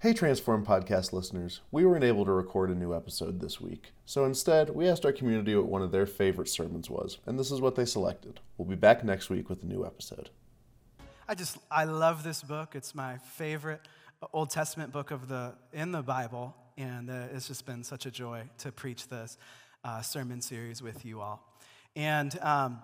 Hey, Transform podcast listeners. We weren't able to record a new episode this week, so instead, we asked our community what one of their favorite sermons was, and this is what they selected. We'll be back next week with a new episode. I just, I love this book. It's my favorite Old Testament book of the, in the Bible, and uh, it's just been such a joy to preach this uh, sermon series with you all. And um,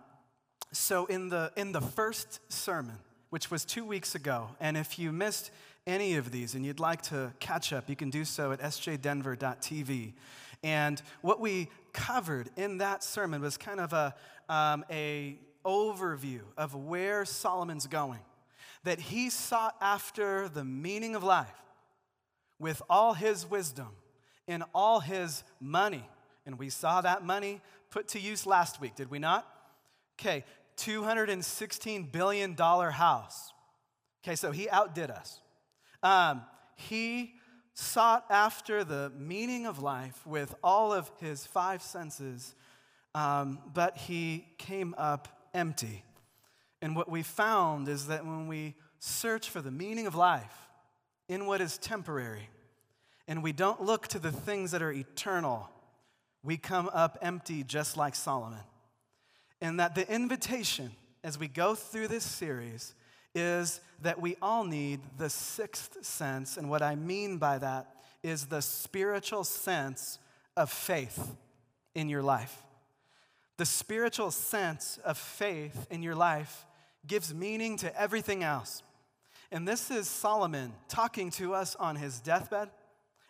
so, in the, in the first sermon, which was two weeks ago, and if you missed any of these and you'd like to catch up, you can do so at sjdenver.tv. And what we covered in that sermon was kind of a, um, a overview of where Solomon's going. That he sought after the meaning of life with all his wisdom and all his money. And we saw that money put to use last week, did we not? Okay, $216 billion house. Okay, so he outdid us. Um, he sought after the meaning of life with all of his five senses, um, but he came up empty. And what we found is that when we search for the meaning of life in what is temporary, and we don't look to the things that are eternal, we come up empty just like Solomon. And that the invitation as we go through this series is that we all need the sixth sense. And what I mean by that is the spiritual sense of faith in your life. The spiritual sense of faith in your life gives meaning to everything else. And this is Solomon talking to us on his deathbed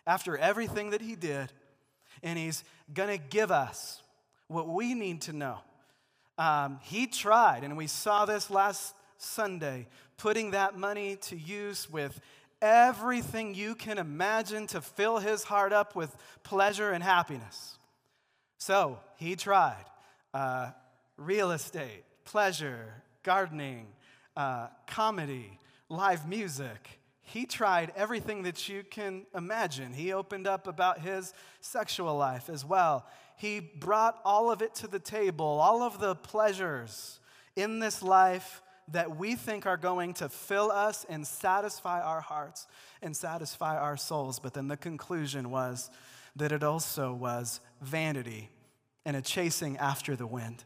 after everything that he did. And he's going to give us what we need to know. Um, he tried, and we saw this last Sunday, putting that money to use with everything you can imagine to fill his heart up with pleasure and happiness. So he tried uh, real estate, pleasure, gardening, uh, comedy, live music. He tried everything that you can imagine. He opened up about his sexual life as well. He brought all of it to the table, all of the pleasures in this life that we think are going to fill us and satisfy our hearts and satisfy our souls. But then the conclusion was that it also was vanity and a chasing after the wind.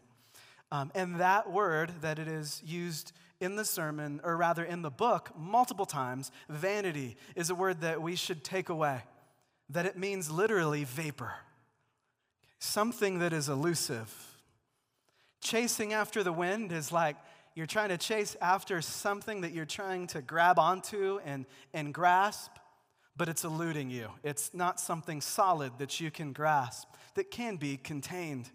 Um, and that word that it is used in the sermon, or rather in the book, multiple times, vanity is a word that we should take away, that it means literally vapor, something that is elusive. Chasing after the wind is like you're trying to chase after something that you're trying to grab onto and, and grasp, but it's eluding you. It's not something solid that you can grasp, that can be contained.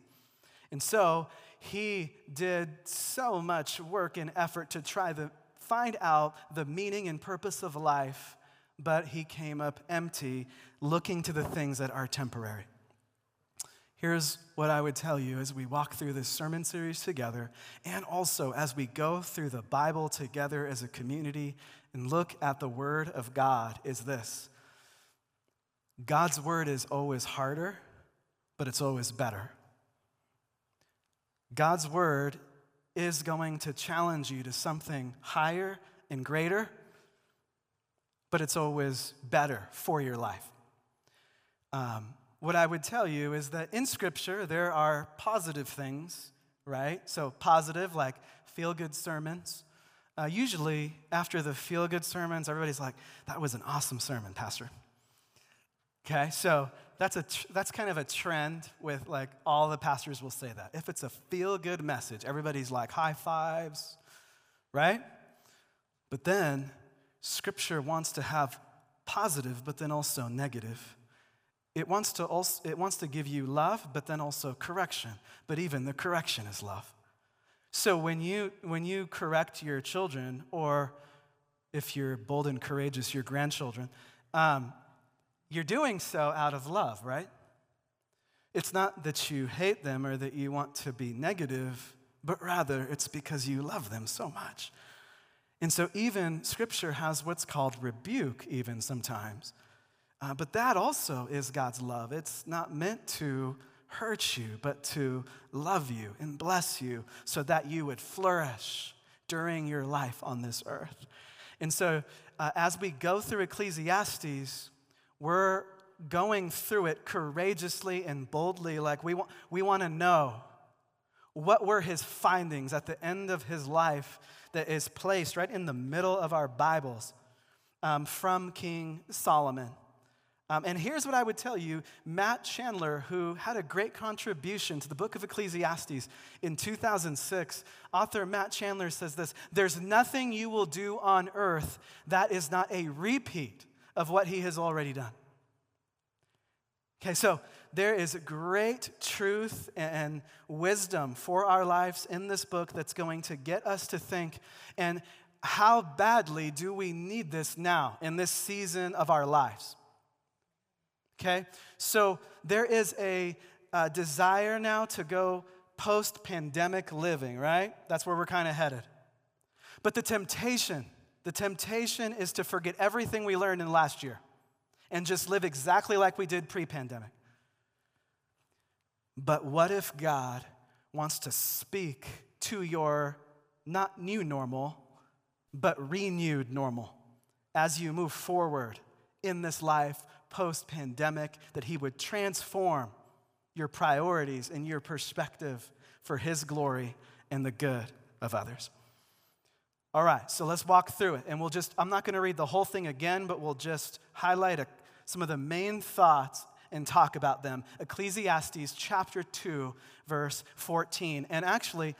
And so he did so much work and effort to try to find out the meaning and purpose of life, but he came up empty, looking to the things that are temporary. Here's what I would tell you as we walk through this sermon series together, and also as we go through the Bible together as a community and look at the Word of God is this God's Word is always harder, but it's always better. God's Word is going to challenge you to something higher and greater, but it's always better for your life. Um, what I would tell you is that in Scripture, there are positive things, right? So, positive, like feel good sermons. Uh, usually, after the feel good sermons, everybody's like, that was an awesome sermon, Pastor. Okay, so that's, a tr- that's kind of a trend with like all the pastors will say that. If it's a feel good message, everybody's like high fives, right? But then, Scripture wants to have positive, but then also negative. It wants, to also, it wants to give you love, but then also correction. But even the correction is love. So when you, when you correct your children, or if you're bold and courageous, your grandchildren, um, you're doing so out of love, right? It's not that you hate them or that you want to be negative, but rather it's because you love them so much. And so, even scripture has what's called rebuke, even sometimes. Uh, but that also is God's love. It's not meant to hurt you, but to love you and bless you so that you would flourish during your life on this earth. And so uh, as we go through Ecclesiastes, we're going through it courageously and boldly. Like we want, we want to know what were his findings at the end of his life that is placed right in the middle of our Bibles um, from King Solomon. Um, and here's what I would tell you Matt Chandler, who had a great contribution to the book of Ecclesiastes in 2006, author Matt Chandler says this There's nothing you will do on earth that is not a repeat of what he has already done. Okay, so there is great truth and wisdom for our lives in this book that's going to get us to think and how badly do we need this now in this season of our lives? Okay? So there is a, a desire now to go post pandemic living, right? That's where we're kind of headed. But the temptation, the temptation is to forget everything we learned in last year and just live exactly like we did pre pandemic. But what if God wants to speak to your not new normal, but renewed normal as you move forward in this life post pandemic, that He would transform your priorities and your perspective for His glory and the good of others. All right, so let's walk through it. And we'll just, I'm not going to read the whole thing again, but we'll just highlight a, some of the main thoughts and talk about them. Ecclesiastes chapter 2, verse 14. And actually,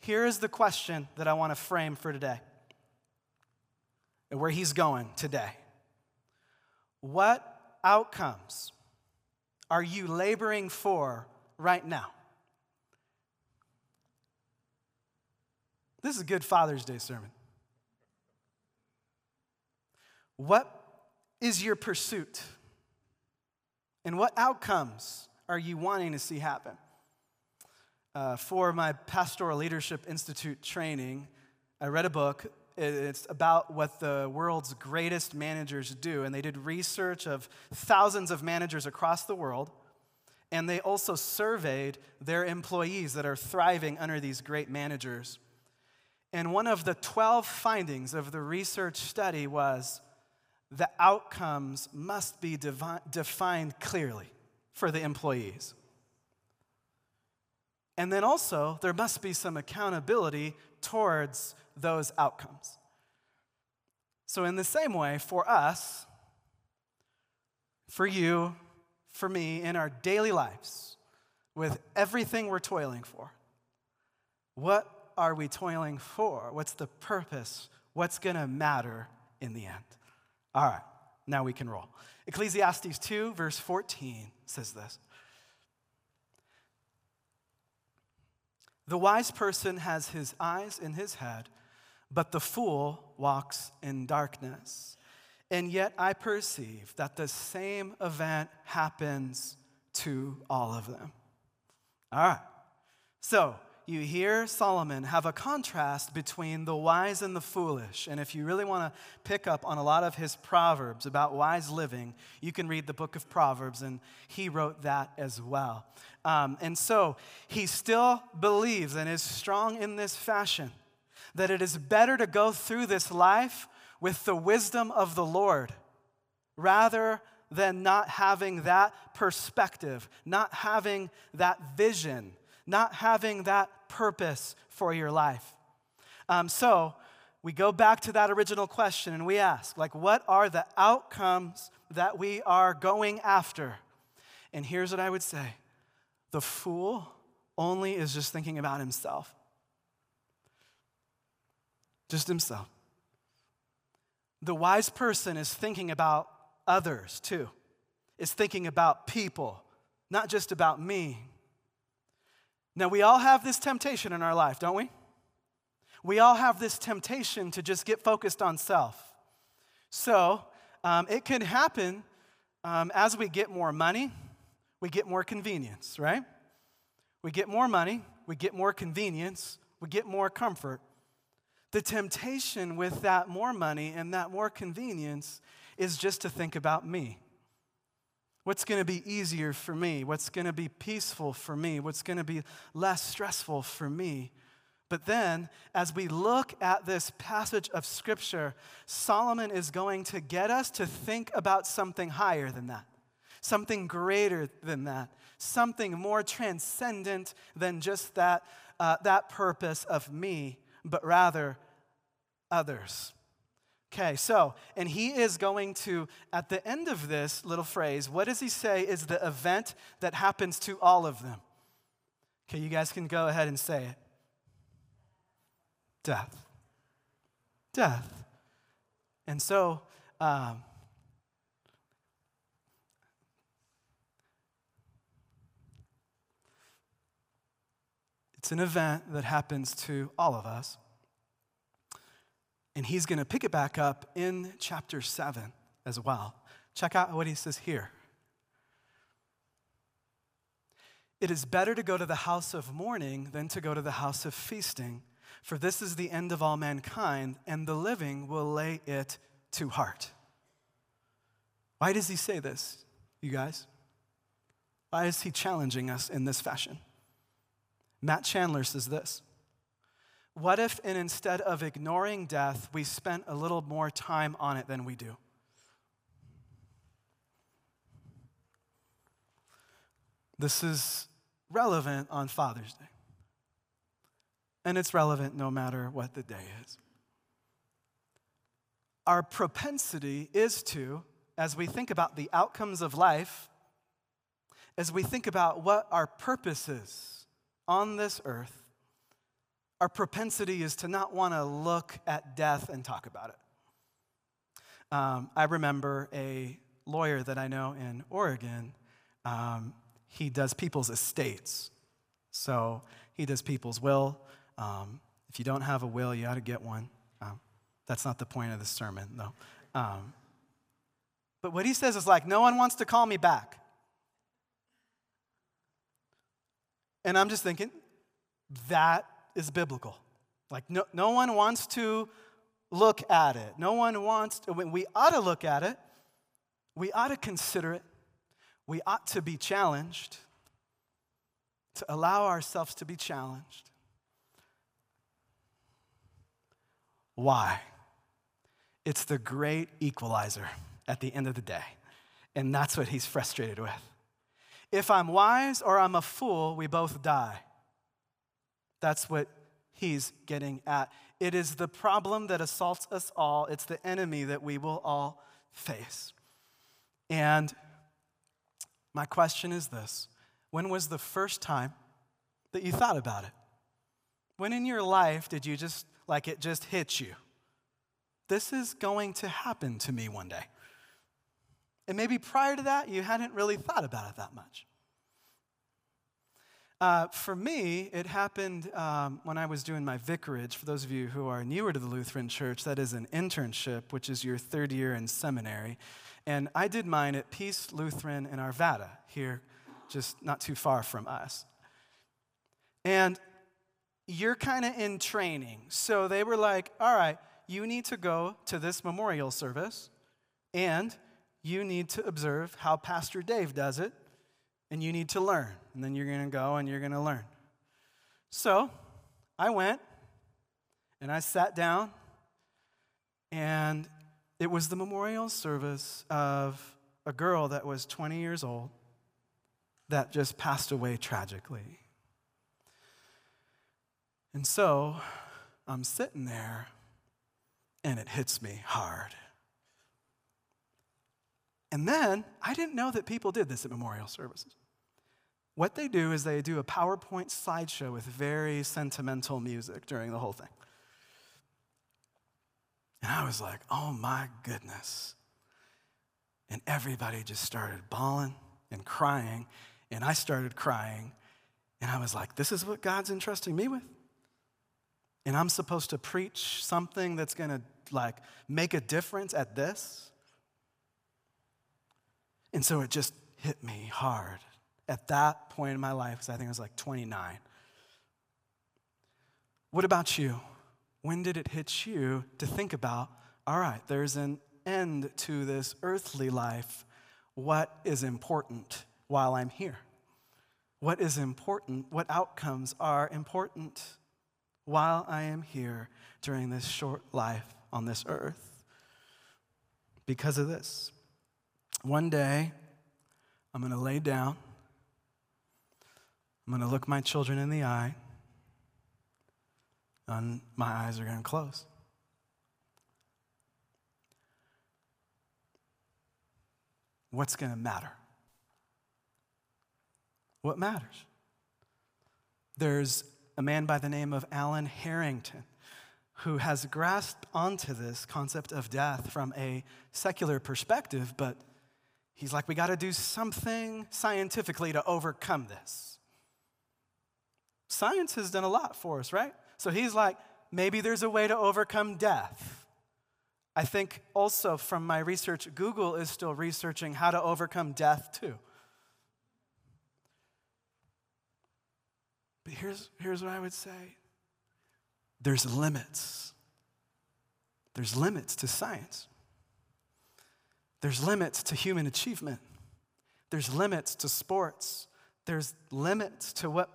here is the question that I want to frame for today and where he's going today. What outcomes are you laboring for right now? This is a good Father's Day sermon. What is your pursuit? And what outcomes are you wanting to see happen? Uh, for my Pastoral Leadership Institute training, I read a book it's about what the world's greatest managers do. And they did research of thousands of managers across the world. And they also surveyed their employees that are thriving under these great managers. And one of the 12 findings of the research study was the outcomes must be devi- defined clearly for the employees. And then also, there must be some accountability towards those outcomes. So, in the same way, for us, for you, for me, in our daily lives, with everything we're toiling for, what are we toiling for? What's the purpose? What's going to matter in the end? All right, now we can roll. Ecclesiastes 2, verse 14 says this The wise person has his eyes in his head but the fool walks in darkness. And yet I perceive that the same event happens to all of them. All right. So you hear Solomon have a contrast between the wise and the foolish. And if you really want to pick up on a lot of his proverbs about wise living, you can read the book of Proverbs, and he wrote that as well. Um, and so he still believes and is strong in this fashion that it is better to go through this life with the wisdom of the Lord rather than not having that perspective, not having that vision, not having that purpose for your life. Um, so we go back to that original question and we ask, like, what are the outcomes that we are going after? And here's what I would say the fool only is just thinking about himself just himself. The wise person is thinking about others too, is thinking about people, not just about me. Now, we all have this temptation in our life, don't we? We all have this temptation to just get focused on self. So, um, it can happen um, as we get more money, we get more convenience, right? We get more money, we get more convenience, we get more comfort. The temptation with that more money and that more convenience is just to think about me. What's going to be easier for me? What's going to be peaceful for me? What's going to be less stressful for me? But then, as we look at this passage of Scripture, Solomon is going to get us to think about something higher than that, something greater than that, something more transcendent than just that, uh, that purpose of me, but rather others. Okay, so, and he is going to, at the end of this little phrase, what does he say is the event that happens to all of them? Okay, you guys can go ahead and say it death. Death. And so, um, it's an event that happens to all of us. And he's going to pick it back up in chapter 7 as well. Check out what he says here. It is better to go to the house of mourning than to go to the house of feasting, for this is the end of all mankind, and the living will lay it to heart. Why does he say this, you guys? Why is he challenging us in this fashion? Matt Chandler says this what if, and instead of ignoring death, we spent a little more time on it than we do? This is relevant on Father's Day. And it's relevant no matter what the day is. Our propensity is to, as we think about the outcomes of life, as we think about what our purpose is on this earth, our propensity is to not want to look at death and talk about it. Um, I remember a lawyer that I know in Oregon. Um, he does people's estates. So he does people's will. Um, if you don't have a will, you ought to get one. Um, that's not the point of the sermon, though. Um, but what he says is like, no one wants to call me back. And I'm just thinking, that is biblical. Like, no, no one wants to look at it. No one wants to, we ought to look at it. We ought to consider it. We ought to be challenged, to allow ourselves to be challenged. Why? It's the great equalizer at the end of the day. And that's what he's frustrated with. If I'm wise or I'm a fool, we both die. That's what he's getting at. It is the problem that assaults us all, it's the enemy that we will all face. And my question is this When was the first time that you thought about it? When in your life did you just, like it just hit you? This is going to happen to me one day. And maybe prior to that, you hadn't really thought about it that much. Uh, for me, it happened um, when I was doing my vicarage. For those of you who are newer to the Lutheran Church, that is an internship, which is your third year in seminary. And I did mine at Peace Lutheran in Arvada, here, just not too far from us. And you're kind of in training. So they were like, all right, you need to go to this memorial service, and you need to observe how Pastor Dave does it and you need to learn. And then you're going to go and you're going to learn. So I went and I sat down, and it was the memorial service of a girl that was 20 years old that just passed away tragically. And so I'm sitting there, and it hits me hard. And then I didn't know that people did this at memorial services. What they do is they do a PowerPoint slideshow with very sentimental music during the whole thing. And I was like, oh my goodness. And everybody just started bawling and crying. And I started crying. And I was like, this is what God's entrusting me with? And I'm supposed to preach something that's gonna like make a difference at this? And so it just hit me hard at that point in my life, because I think I was like 29. What about you? When did it hit you to think about, all right, there's an end to this earthly life. What is important while I'm here? What is important? What outcomes are important? while I am here during this short life on this earth. Because of this, one day I'm going to lay down, I'm going to look my children in the eye, and my eyes are going to close. What's going to matter? What matters? There's a man by the name of Alan Harrington who has grasped onto this concept of death from a secular perspective, but he's like, we got to do something scientifically to overcome this. Science has done a lot for us, right? So he's like, maybe there's a way to overcome death. I think also from my research, Google is still researching how to overcome death too. But here's, here's what I would say there's limits. There's limits to science. There's limits to human achievement. There's limits to sports. There's limits to what,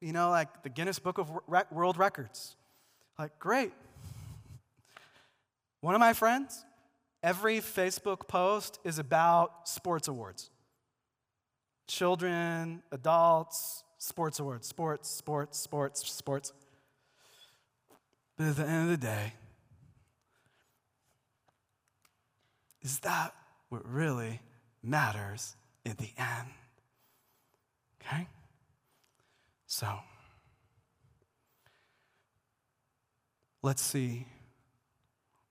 you know, like the Guinness Book of World Records. Like, great. One of my friends, every Facebook post is about sports awards. Children, adults, sports awards, sports, sports, sports, sports. But at the end of the day, is that what really matters in the end? Okay? So, let's see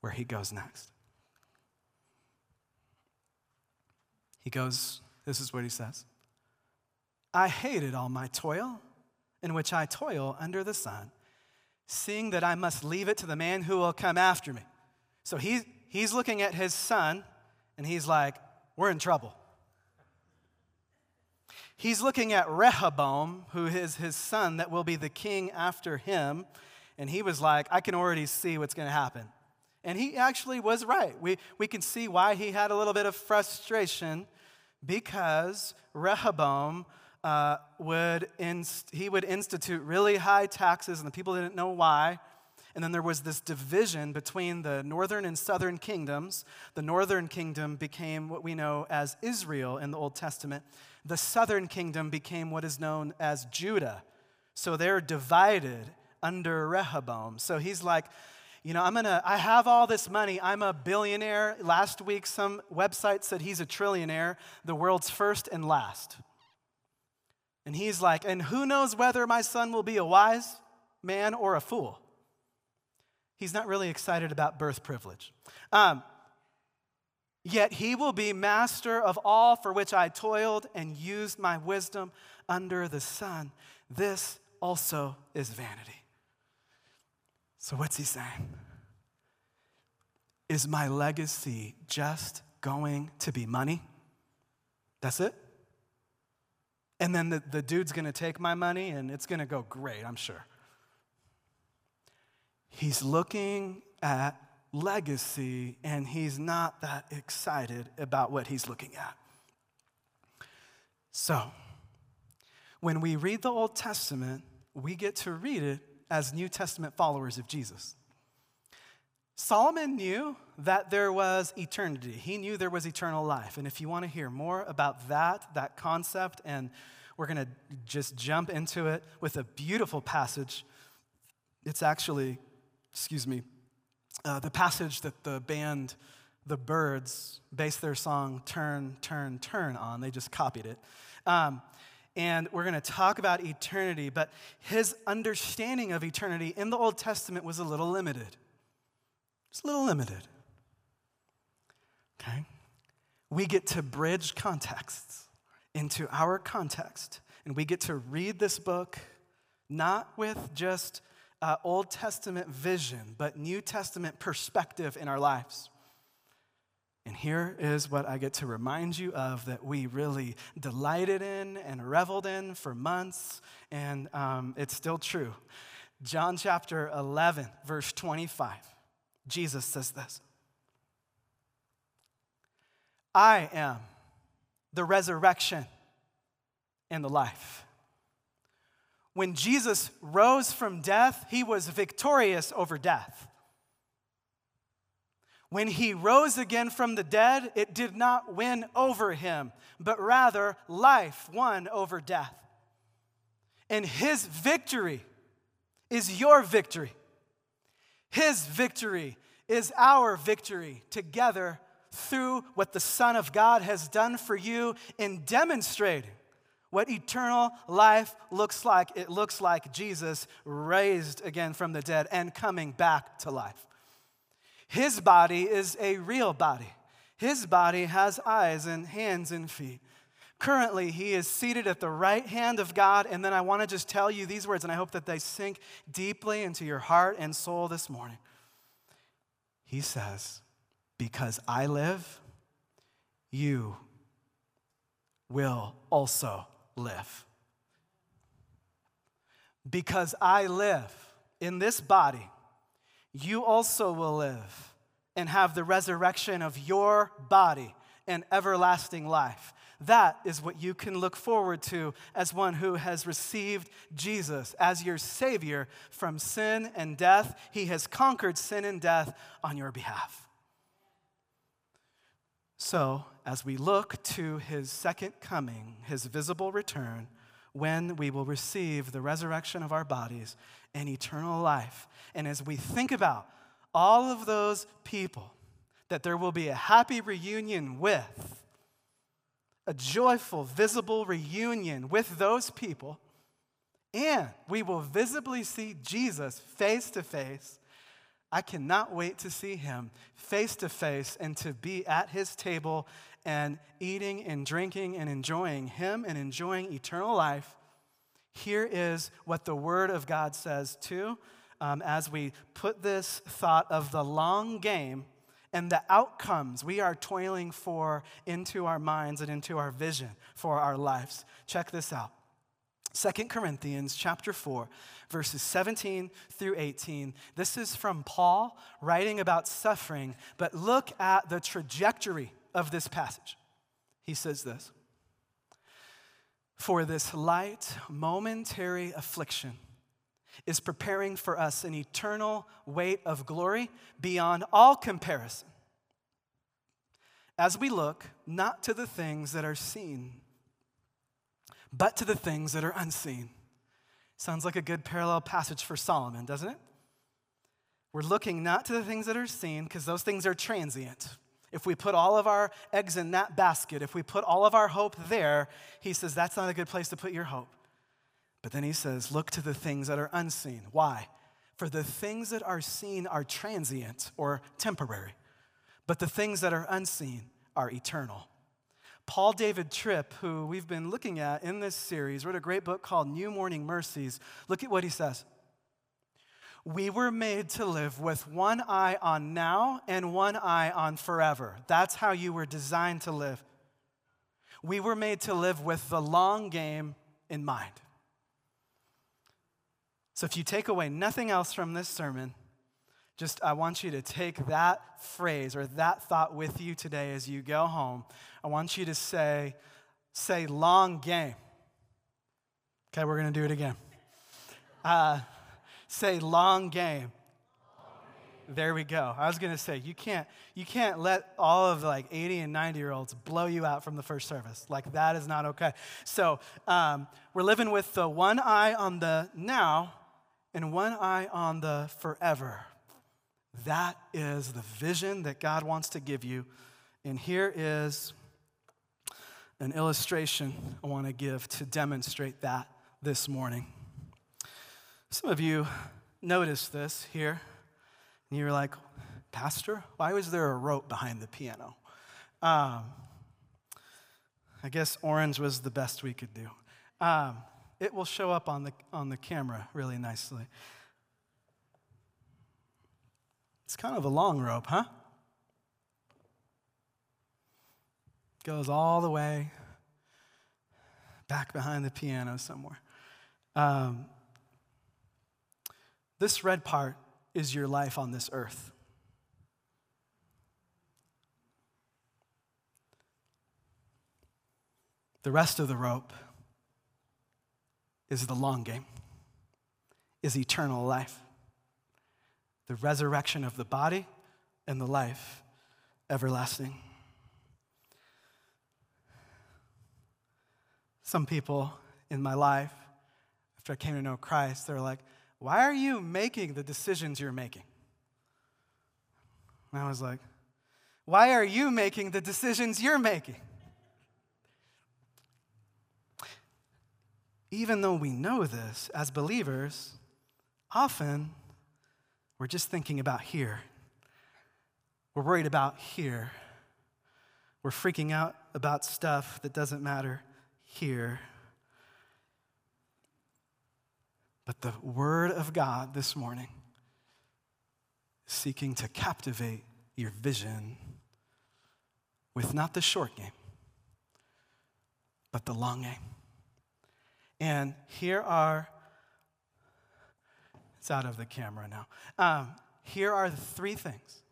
where he goes next. He goes, this is what he says I hated all my toil, in which I toil under the sun seeing that I must leave it to the man who will come after me. So he, he's looking at his son and he's like, We're in trouble. He's looking at Rehoboam, who is his son that will be the king after him, and he was like, I can already see what's going to happen. And he actually was right. We, we can see why he had a little bit of frustration because Rehoboam uh, would inst- he would institute really high taxes, and the people didn't know why. And then there was this division between the northern and southern kingdoms. The northern kingdom became what we know as Israel in the Old Testament. The southern kingdom became what is known as Judah. So they're divided under Rehoboam. So he's like, you know, I'm gonna, I have all this money. I'm a billionaire. Last week, some website said he's a trillionaire, the world's first and last. And he's like, And who knows whether my son will be a wise man or a fool? He's not really excited about birth privilege. Um, Yet he will be master of all for which I toiled and used my wisdom under the sun. This also is vanity. So, what's he saying? Is my legacy just going to be money? That's it? And then the, the dude's gonna take my money and it's gonna go great, I'm sure. He's looking at legacy and he's not that excited about what he's looking at. So, when we read the Old Testament, we get to read it as New Testament followers of Jesus. Solomon knew that there was eternity. He knew there was eternal life. And if you want to hear more about that, that concept, and we're going to just jump into it with a beautiful passage. It's actually, excuse me, uh, the passage that the band, the Byrds, based their song Turn, Turn, Turn on. They just copied it. Um, and we're going to talk about eternity, but his understanding of eternity in the Old Testament was a little limited. It's a little limited. Okay? We get to bridge contexts into our context, and we get to read this book not with just uh, Old Testament vision, but New Testament perspective in our lives. And here is what I get to remind you of that we really delighted in and reveled in for months, and um, it's still true. John chapter 11, verse 25. Jesus says this I am the resurrection and the life. When Jesus rose from death, he was victorious over death. When he rose again from the dead, it did not win over him, but rather life won over death. And his victory is your victory. His victory is our victory together through what the Son of God has done for you in demonstrating what eternal life looks like. It looks like Jesus raised again from the dead and coming back to life. His body is a real body. His body has eyes and hands and feet. Currently, he is seated at the right hand of God. And then I want to just tell you these words, and I hope that they sink deeply into your heart and soul this morning. He says, Because I live, you will also live. Because I live in this body, you also will live and have the resurrection of your body and everlasting life. That is what you can look forward to as one who has received Jesus as your Savior from sin and death. He has conquered sin and death on your behalf. So, as we look to His second coming, His visible return, when we will receive the resurrection of our bodies and eternal life, and as we think about all of those people that there will be a happy reunion with, a joyful, visible reunion with those people, and we will visibly see Jesus face to face. I cannot wait to see him face to face and to be at his table and eating and drinking and enjoying him and enjoying eternal life. Here is what the Word of God says, too, um, as we put this thought of the long game and the outcomes we are toiling for into our minds and into our vision for our lives. Check this out. 2 Corinthians chapter 4 verses 17 through 18. This is from Paul writing about suffering, but look at the trajectory of this passage. He says this. For this light momentary affliction is preparing for us an eternal weight of glory beyond all comparison. As we look not to the things that are seen, but to the things that are unseen. Sounds like a good parallel passage for Solomon, doesn't it? We're looking not to the things that are seen, because those things are transient. If we put all of our eggs in that basket, if we put all of our hope there, he says that's not a good place to put your hope. But then he says, look to the things that are unseen. Why? For the things that are seen are transient or temporary, but the things that are unseen are eternal. Paul David Tripp, who we've been looking at in this series, wrote a great book called New Morning Mercies. Look at what he says. We were made to live with one eye on now and one eye on forever. That's how you were designed to live. We were made to live with the long game in mind. So if you take away nothing else from this sermon, just I want you to take that phrase or that thought with you today as you go home. I want you to say, say long game. Okay, we're going to do it again. Uh, say long game. There we go. I was going to say you can't you can't let all of like 80 and 90 year olds blow you out from the first service. Like that is not okay. So um, we're living with the one eye on the now and one eye on the forever. That is the vision that God wants to give you. And here is an illustration I want to give to demonstrate that this morning. Some of you noticed this here, and you're like, Pastor, why was there a rope behind the piano? Um, I guess orange was the best we could do. Um, it will show up on the, on the camera really nicely. It's kind of a long rope, huh? Goes all the way back behind the piano somewhere. Um, this red part is your life on this earth. The rest of the rope is the long game. is eternal life the resurrection of the body and the life everlasting. Some people in my life, after I came to know Christ, they're like, Why are you making the decisions you're making? And I was like, Why are you making the decisions you're making? Even though we know this as believers, often we're just thinking about here. We're worried about here. We're freaking out about stuff that doesn't matter here. But the Word of God this morning is seeking to captivate your vision with not the short game, but the long game. And here are it's out of the camera now. Um, here are the three things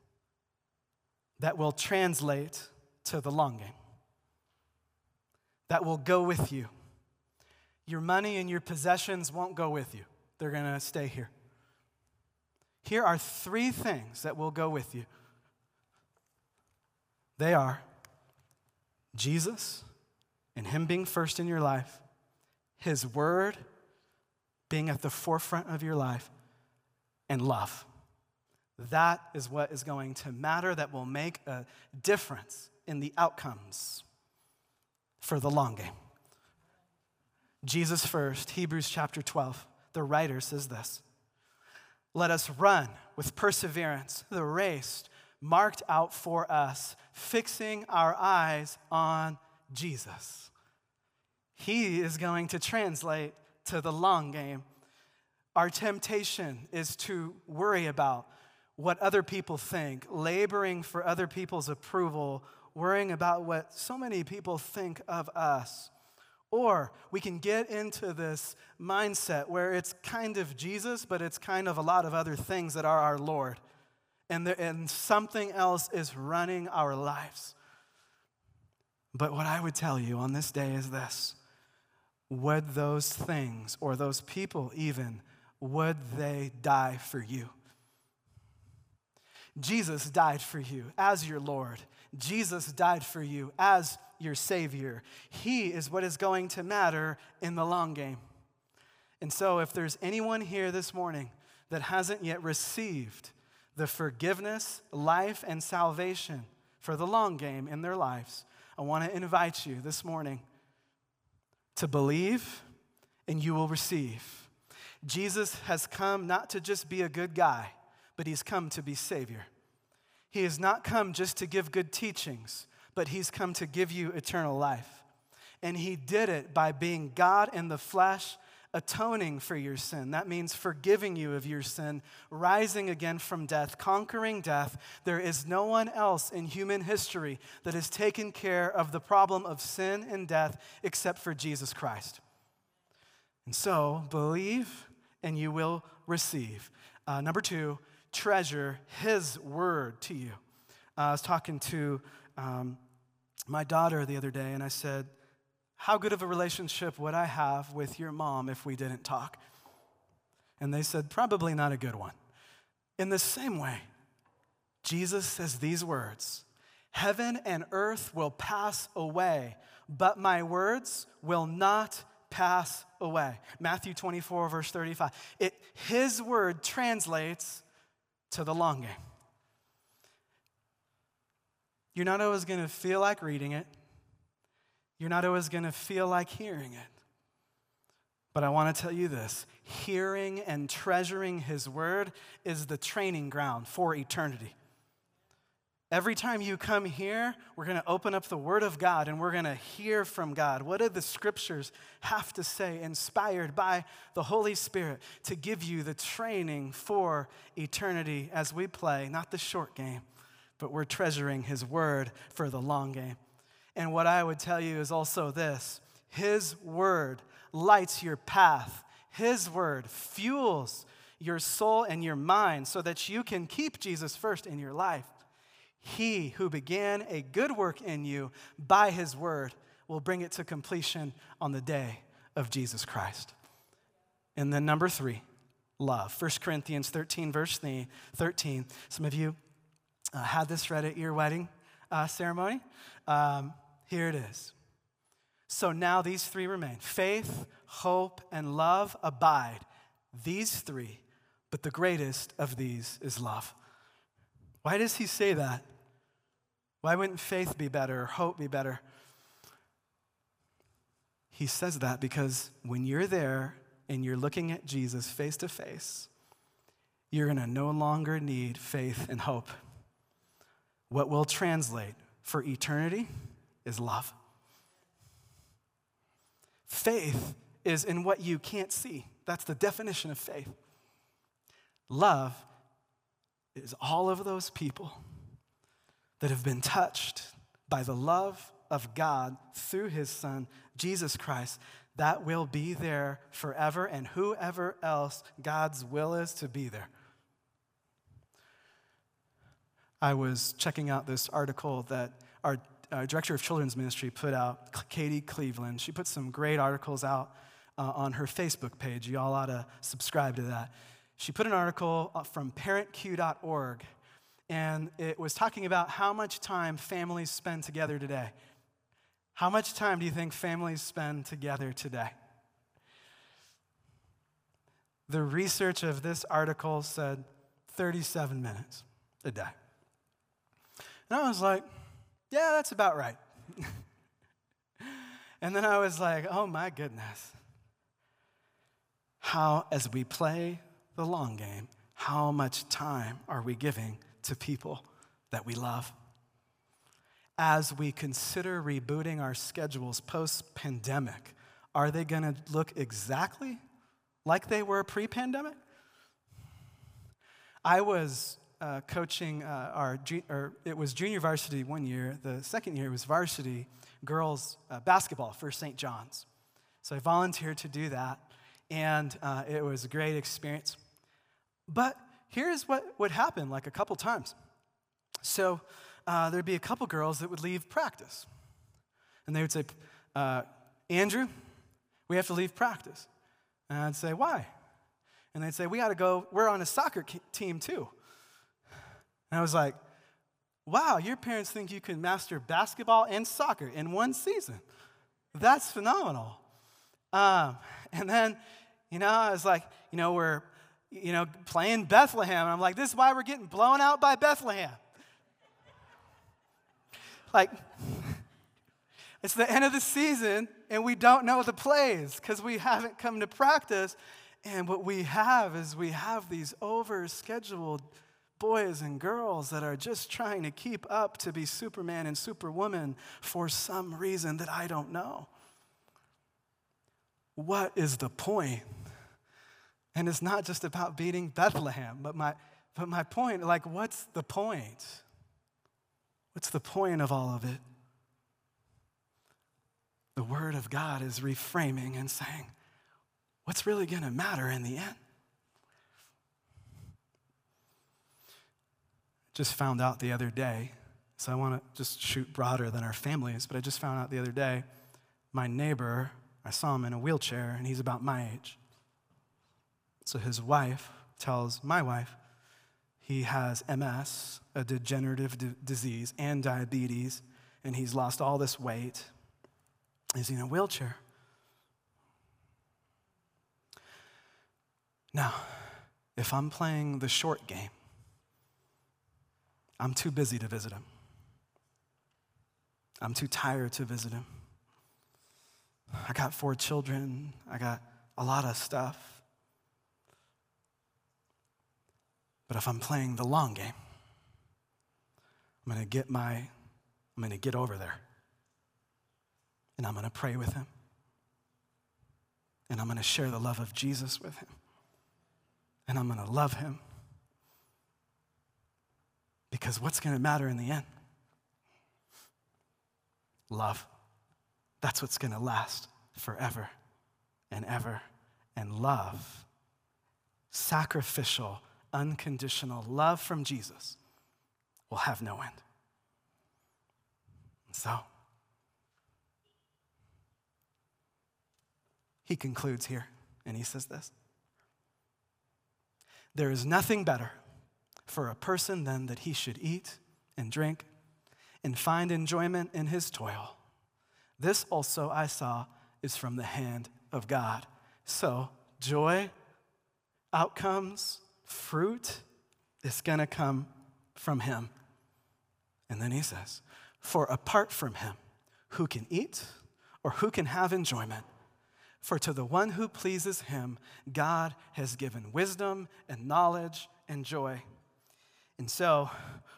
that will translate to the long game, that will go with you. Your money and your possessions won't go with you, they're going to stay here. Here are three things that will go with you they are Jesus and Him being first in your life, His Word being at the forefront of your life, and love. That is what is going to matter, that will make a difference in the outcomes for the long game. Jesus first, Hebrews chapter 12, the writer says this Let us run with perseverance the race marked out for us, fixing our eyes on Jesus. He is going to translate to the long game our temptation is to worry about what other people think, laboring for other people's approval, worrying about what so many people think of us. Or we can get into this mindset where it's kind of Jesus, but it's kind of a lot of other things that are our Lord. And, there, and something else is running our lives. But what I would tell you on this day is this would those things, or those people even, would they die for you? Jesus died for you as your Lord. Jesus died for you as your Savior. He is what is going to matter in the long game. And so, if there's anyone here this morning that hasn't yet received the forgiveness, life, and salvation for the long game in their lives, I want to invite you this morning to believe and you will receive. Jesus has come not to just be a good guy, but he's come to be Savior. He has not come just to give good teachings, but he's come to give you eternal life. And he did it by being God in the flesh, atoning for your sin. That means forgiving you of your sin, rising again from death, conquering death. There is no one else in human history that has taken care of the problem of sin and death except for Jesus Christ. And so, believe and you will receive. Uh, number two, treasure His word to you. Uh, I was talking to um, my daughter the other day, and I said, How good of a relationship would I have with your mom if we didn't talk? And they said, Probably not a good one. In the same way, Jesus says these words Heaven and earth will pass away, but my words will not pass away. Matthew 24, verse 35. It, his word translates to the long game. You're not always going to feel like reading it, you're not always going to feel like hearing it. But I want to tell you this hearing and treasuring his word is the training ground for eternity. Every time you come here, we're going to open up the Word of God and we're going to hear from God. What do the Scriptures have to say, inspired by the Holy Spirit, to give you the training for eternity as we play, not the short game, but we're treasuring His Word for the long game. And what I would tell you is also this His Word lights your path, His Word fuels your soul and your mind so that you can keep Jesus first in your life. He who began a good work in you by his word will bring it to completion on the day of Jesus Christ. And then, number three, love. 1 Corinthians 13, verse 13. Some of you uh, had this read at your wedding uh, ceremony. Um, here it is. So now these three remain faith, hope, and love abide. These three, but the greatest of these is love. Why does he say that? Why wouldn't faith be better or hope be better? He says that because when you're there and you're looking at Jesus face to face, you're going to no longer need faith and hope. What will translate for eternity is love. Faith is in what you can't see. That's the definition of faith. Love is all of those people that have been touched by the love of God through his Son, Jesus Christ, that will be there forever, and whoever else God's will is to be there. I was checking out this article that our uh, director of children's ministry put out, Katie Cleveland. She put some great articles out uh, on her Facebook page. You all ought to subscribe to that. She put an article uh, from parentq.org, and it was talking about how much time families spend together today. How much time do you think families spend together today? The research of this article said 37 minutes a day. And I was like, yeah, that's about right. and then I was like, oh my goodness. How, as we play the long game, how much time are we giving to people that we love? As we consider rebooting our schedules post pandemic, are they going to look exactly like they were pre pandemic? I was uh, coaching uh, our, or it was junior varsity one year. The second year was varsity girls uh, basketball for St. John's. So I volunteered to do that, and uh, it was a great experience. But here's what would happen like a couple times. So uh, there'd be a couple girls that would leave practice, and they would say, uh, Andrew, we have to leave practice. And I'd say, why? And they'd say, we got to go, we're on a soccer team too. And I was like, wow, your parents think you can master basketball and soccer in one season. That's phenomenal. Um, and then, you know, I was like, you know, we're, you know, playing Bethlehem. And I'm like, this is why we're getting blown out by Bethlehem. Like, it's the end of the season and we don't know the plays because we haven't come to practice. And what we have is we have these over scheduled boys and girls that are just trying to keep up to be Superman and Superwoman for some reason that I don't know. What is the point? And it's not just about beating Bethlehem, but my, but my point, like, what's the point? What's the point of all of it? The Word of God is reframing and saying, what's really going to matter in the end? Just found out the other day, so I want to just shoot broader than our families, but I just found out the other day my neighbor, I saw him in a wheelchair, and he's about my age. So his wife tells my wife he has MS, a degenerative d- disease, and diabetes, and he's lost all this weight. He's in a wheelchair. Now, if I'm playing the short game, I'm too busy to visit him. I'm too tired to visit him. I got four children. I got a lot of stuff. But if I'm playing the long game, I'm going to get my I'm going to get over there. And I'm going to pray with him. And I'm going to share the love of Jesus with him. And I'm going to love him because what's going to matter in the end? Love. That's what's going to last forever and ever. And love, sacrificial, unconditional love from Jesus, will have no end. So, he concludes here, and he says this There is nothing better for a person then that he should eat and drink and find enjoyment in his toil. This also I saw is from the hand of God. So, joy, outcomes, fruit is going to come from him. And then he says, For apart from him, who can eat or who can have enjoyment? For to the one who pleases him, God has given wisdom and knowledge and joy. And so,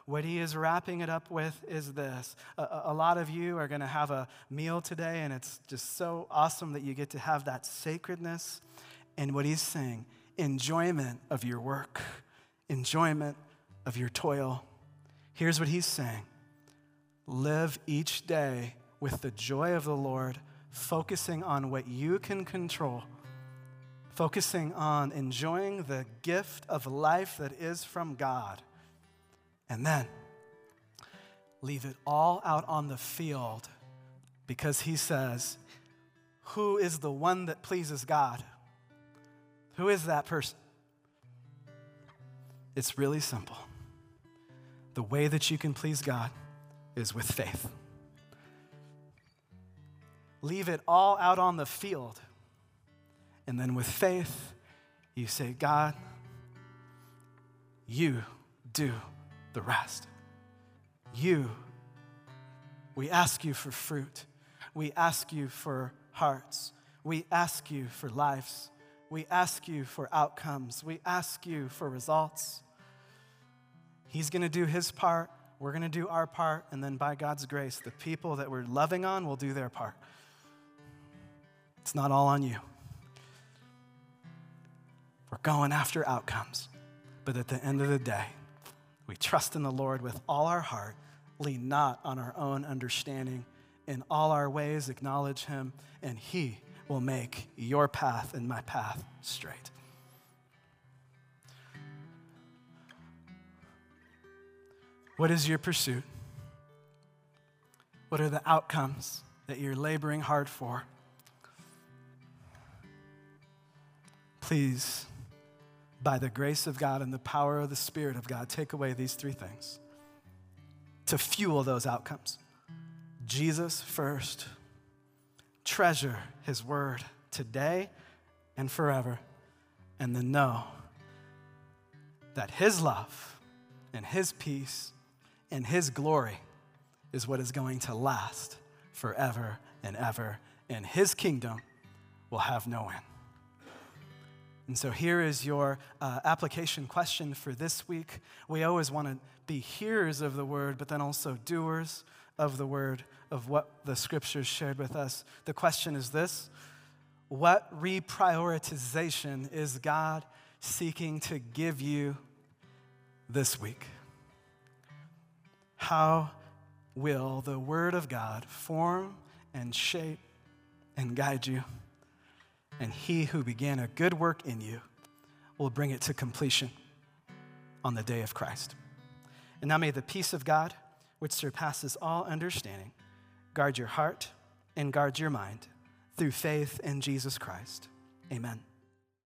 what he is wrapping it up with is this. A, a lot of you are going to have a meal today, and it's just so awesome that you get to have that sacredness. And what he's saying, enjoyment of your work, enjoyment of your toil. Here's what he's saying live each day with the joy of the Lord, focusing on what you can control, focusing on enjoying the gift of life that is from God and then leave it all out on the field because he says, Who is the one that pleases God? Who is that person? It's really simple. The way that you can please God is with faith. Leave it all out on the field. And then with faith, you say, God, you do the rest. You, we ask you for fruit. We ask you for hearts. We ask you for lives. We ask you for outcomes. We ask you for results. He's going to do his part. We're going to do our part. And then, by God's grace, the people that we're loving on will do their part. It's not all on you. We're going after outcomes. But at the end of the day, we trust in the Lord with all our heart, lean not on our own understanding. In all our ways, acknowledge Him, and He will make your path and my path straight. What is your pursuit? What are the outcomes that you're laboring hard for? Please by the grace of God and the power of the Spirit of God, take away these three things to fuel those outcomes. Jesus first, treasure His word today and forever, and then know that His love and His peace and His glory is what is going to last forever and ever, and His kingdom will have no end. And so here is your uh, application question for this week. We always want to be hearers of the word, but then also doers of the word, of what the scriptures shared with us. The question is this What reprioritization is God seeking to give you this week? How will the word of God form and shape and guide you? And he who began a good work in you will bring it to completion on the day of Christ. And now may the peace of God, which surpasses all understanding, guard your heart and guard your mind through faith in Jesus Christ. Amen.